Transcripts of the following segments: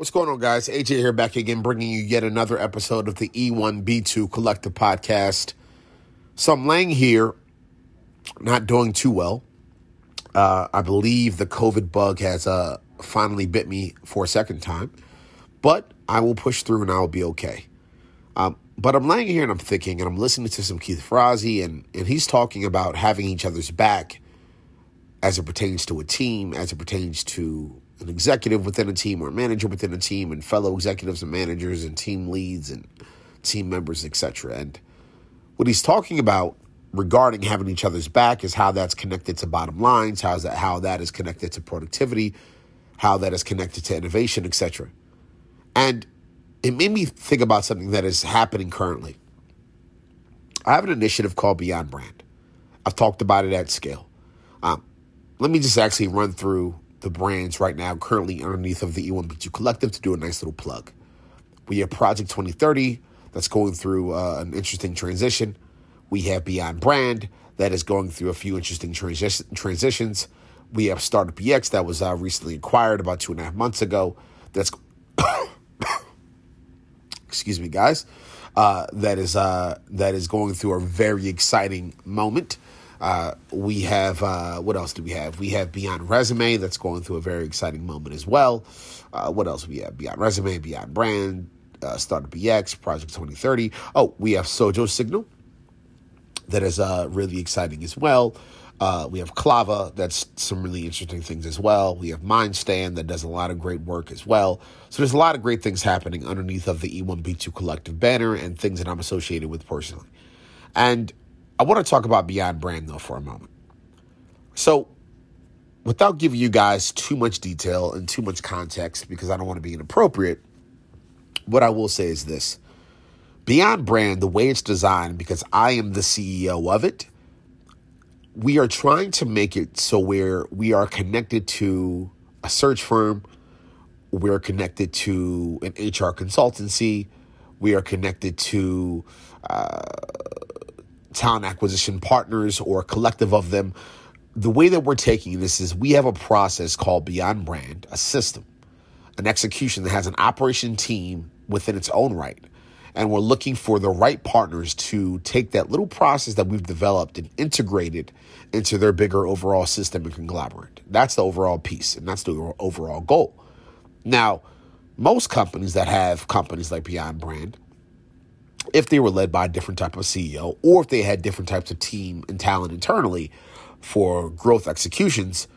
What's going on, guys? AJ here back again, bringing you yet another episode of the E1B2 Collective Podcast. So I'm laying here, not doing too well. Uh, I believe the COVID bug has uh, finally bit me for a second time, but I will push through and I will be okay. Um, but I'm laying here and I'm thinking, and I'm listening to some Keith Ferrazzi, and, and he's talking about having each other's back as it pertains to a team, as it pertains to an executive within a team or a manager within a team and fellow executives and managers and team leads and team members, etc. And what he's talking about regarding having each other's back is how that's connected to bottom lines, how that how that is connected to productivity, how that is connected to innovation, etc. And it made me think about something that is happening currently. I have an initiative called Beyond Brand. I've talked about it at scale. Um, let me just actually run through the brands right now currently underneath of the E1B2 Collective to do a nice little plug. We have Project 2030 that's going through uh, an interesting transition. We have Beyond Brand that is going through a few interesting transi- transitions. We have Startup EX that was uh, recently acquired about two and a half months ago. That's excuse me, guys. Uh, that is uh, that is going through a very exciting moment. Uh, we have uh, what else do we have? We have Beyond Resume that's going through a very exciting moment as well. Uh, what else we have? Beyond Resume, Beyond Brand, uh, Startup EX, Project 2030. Oh, we have Sojo Signal that is uh, really exciting as well. Uh, we have Clava, that's some really interesting things as well. We have Mindstand that does a lot of great work as well. So there's a lot of great things happening underneath of the E1B2 collective banner and things that I'm associated with personally. And I want to talk about Beyond Brand though for a moment. So, without giving you guys too much detail and too much context, because I don't want to be inappropriate, what I will say is this Beyond Brand, the way it's designed, because I am the CEO of it, we are trying to make it so where we are connected to a search firm, we're connected to an HR consultancy, we are connected to uh, talent acquisition partners or a collective of them. The way that we're taking this is we have a process called Beyond Brand, a system, an execution that has an operation team within its own right. And we're looking for the right partners to take that little process that we've developed and integrate it into their bigger overall system and conglomerate. That's the overall piece, and that's the overall goal. Now, most companies that have companies like Beyond Brand if they were led by a different type of CEO or if they had different types of team and talent internally for growth executions,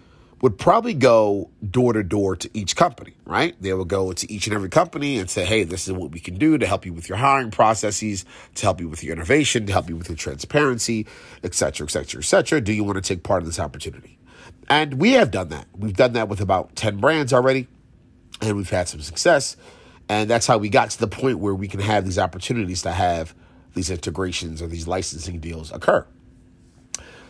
would probably go door to door to each company, right? They would go to each and every company and say, hey, this is what we can do to help you with your hiring processes, to help you with your innovation, to help you with your transparency, et cetera, et cetera, et cetera. Do you want to take part in this opportunity? And we have done that. We've done that with about 10 brands already, and we've had some success. And that's how we got to the point where we can have these opportunities to have these integrations or these licensing deals occur.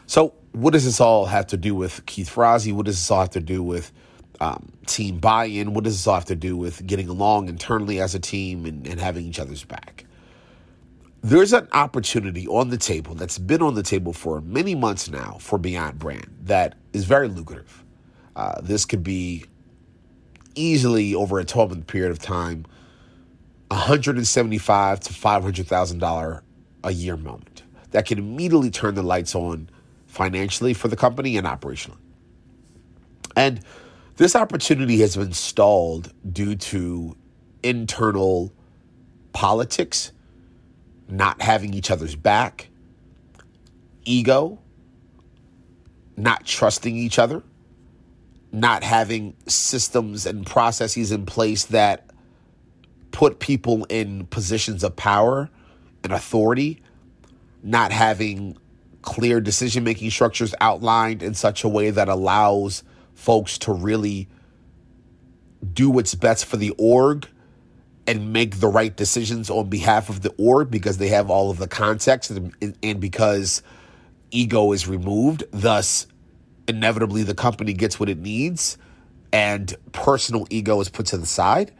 So, what does this all have to do with Keith Ferrazzi? What does this all have to do with um, team buy in? What does this all have to do with getting along internally as a team and, and having each other's back? There's an opportunity on the table that's been on the table for many months now for Beyond Brand that is very lucrative. Uh, this could be easily over a 12 month period of time 175 to 500,000 dollar a year moment that can immediately turn the lights on financially for the company and operationally. And this opportunity has been stalled due to internal politics, not having each other's back, ego, not trusting each other not having systems and processes in place that put people in positions of power and authority, not having clear decision making structures outlined in such a way that allows folks to really do what's best for the org and make the right decisions on behalf of the org because they have all of the context and, and because ego is removed, thus inevitably the company gets what it needs and personal ego is put to the side.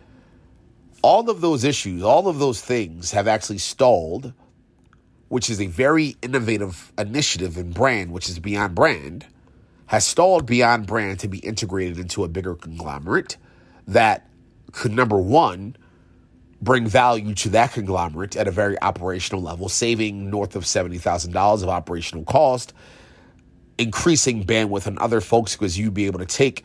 All of those issues, all of those things have actually stalled, which is a very innovative initiative in brand, which is Beyond Brand, has stalled Beyond Brand to be integrated into a bigger conglomerate that could number one bring value to that conglomerate at a very operational level, saving north of $70,000 of operational cost, increasing bandwidth on other folks because you'd be able to take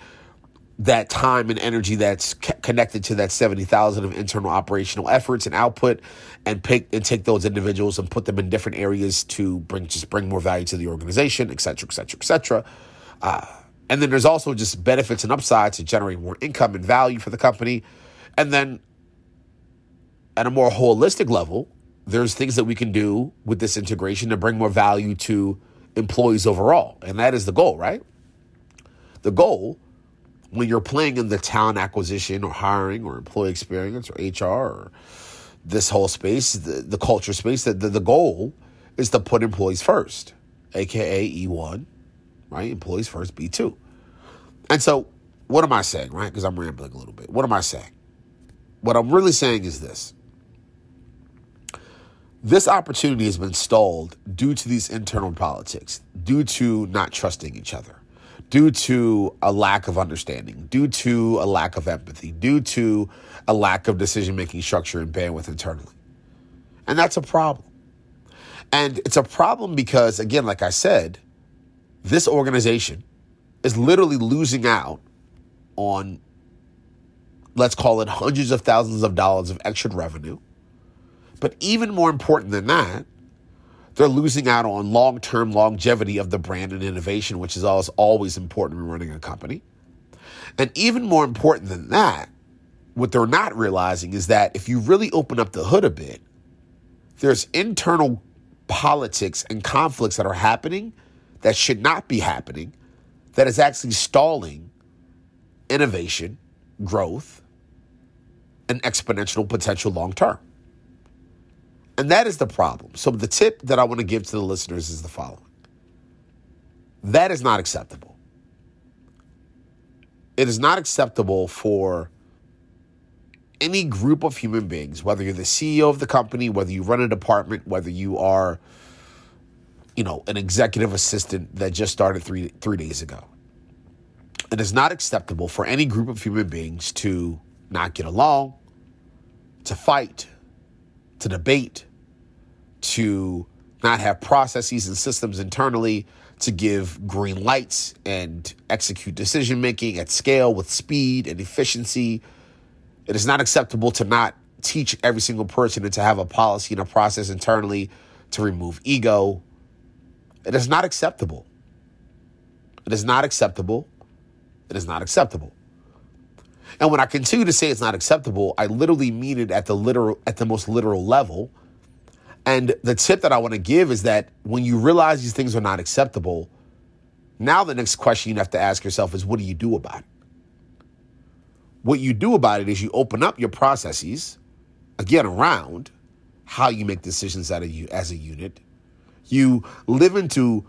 that time and energy that's c- connected to that 70,000 of internal operational efforts and output and pick and take those individuals and put them in different areas to bring just bring more value to the organization, et cetera, et cetera, et cetera. Uh, and then there's also just benefits and upsides to generate more income and value for the company. And then at a more holistic level, there's things that we can do with this integration to bring more value to employees overall. And that is the goal, right? The goal when you're playing in the talent acquisition or hiring or employee experience or HR or this whole space, the, the culture space, that the, the goal is to put employees first, aka E1, right? Employees first, B2. And so, what am I saying, right? Because I'm rambling a little bit. What am I saying? What I'm really saying is this this opportunity has been stalled due to these internal politics, due to not trusting each other, due to a lack of understanding, due to a lack of empathy, due to a lack of decision making structure and bandwidth internally. And that's a problem. And it's a problem because, again, like I said, this organization is literally losing out on, let's call it hundreds of thousands of dollars of extra revenue but even more important than that, they're losing out on long term longevity of the brand and innovation, which is always, always important when running a company. And even more important than that, what they're not realizing is that if you really open up the hood a bit, there's internal politics and conflicts that are happening that should not be happening, that is actually stalling innovation, growth, and exponential potential long term. And that is the problem. So, the tip that I want to give to the listeners is the following that is not acceptable. It is not acceptable for any group of human beings, whether you're the CEO of the company, whether you run a department, whether you are, you know, an executive assistant that just started three three days ago. It is not acceptable for any group of human beings to not get along, to fight, to debate, to not have processes and systems internally to give green lights and execute decision making at scale with speed and efficiency. It is not acceptable to not teach every single person and to have a policy and a process internally to remove ego. It is not acceptable. It is not acceptable. It is not acceptable. And when I continue to say it's not acceptable, I literally mean it at the literal at the most literal level and the tip that I want to give is that when you realize these things are not acceptable, now the next question you have to ask yourself is what do you do about it? What you do about it is you open up your processes, again, around how you make decisions out of you as a unit. You live into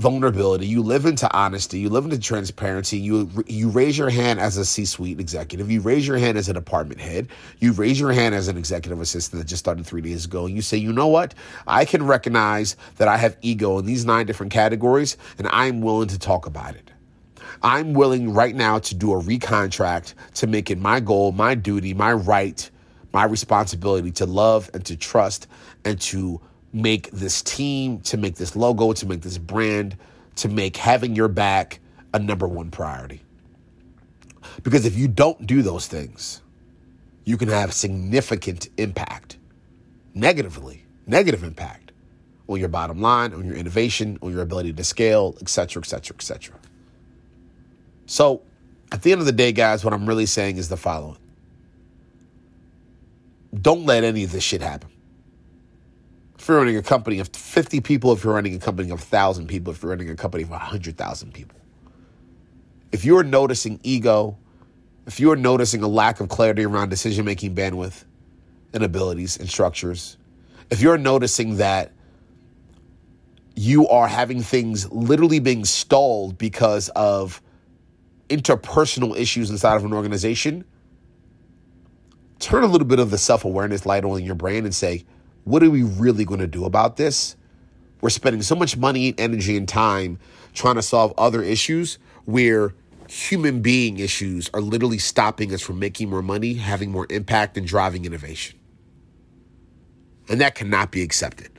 vulnerability, you live into honesty, you live into transparency, you you raise your hand as a C-suite executive, you raise your hand as a department head, you raise your hand as an executive assistant that just started 3 days ago. And you say, "You know what? I can recognize that I have ego in these nine different categories and I'm willing to talk about it." I'm willing right now to do a recontract to make it my goal, my duty, my right, my responsibility to love and to trust and to make this team, to make this logo, to make this brand, to make having your back a number one priority. Because if you don't do those things, you can have significant impact, negatively, negative impact on your bottom line, on your innovation, on your ability to scale, et cetera, et cetera, et cetera. So at the end of the day, guys, what I'm really saying is the following. Don't let any of this shit happen if you're running a company of 50 people, if you're running a company of 1,000 people, if you're running a company of 100,000 people. If you're noticing ego, if you're noticing a lack of clarity around decision making bandwidth and abilities and structures, if you're noticing that you are having things literally being stalled because of interpersonal issues inside of an organization, turn a little bit of the self awareness light on in your brain and say, what are we really going to do about this? We're spending so much money, energy, and time trying to solve other issues where human being issues are literally stopping us from making more money, having more impact, and driving innovation. And that cannot be accepted.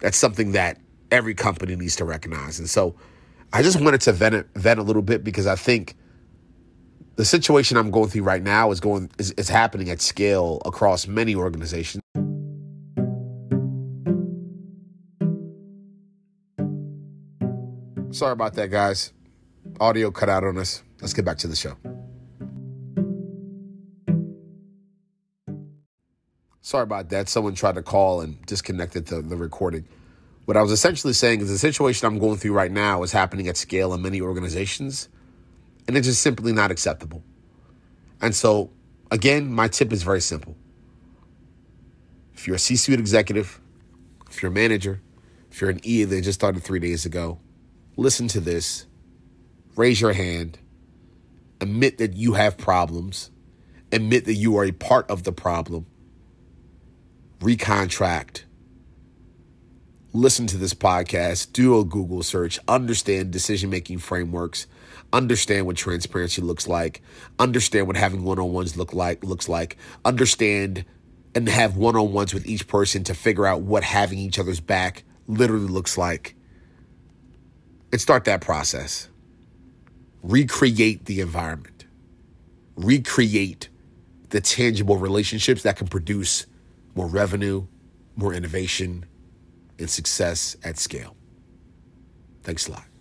That's something that every company needs to recognize. And so I just wanted to vent, vent a little bit because I think the situation I'm going through right now is going is, is happening at scale across many organizations. Sorry about that, guys. Audio cut out on us. Let's get back to the show. Sorry about that. Someone tried to call and disconnected the, the recording. What I was essentially saying is the situation I'm going through right now is happening at scale in many organizations, and it's just simply not acceptable. And so, again, my tip is very simple. If you're a C suite executive, if you're a manager, if you're an E that just started three days ago, listen to this, raise your hand, admit that you have problems, admit that you are a part of the problem, recontract, listen to this podcast, do a Google search, understand decision making frameworks, understand what transparency looks like, understand what having one-on-ones look like looks like, understand and have one-on-ones with each person to figure out what having each other's back literally looks like and start that process. Recreate the environment, recreate the tangible relationships that can produce more revenue, more innovation, and success at scale. Thanks a lot.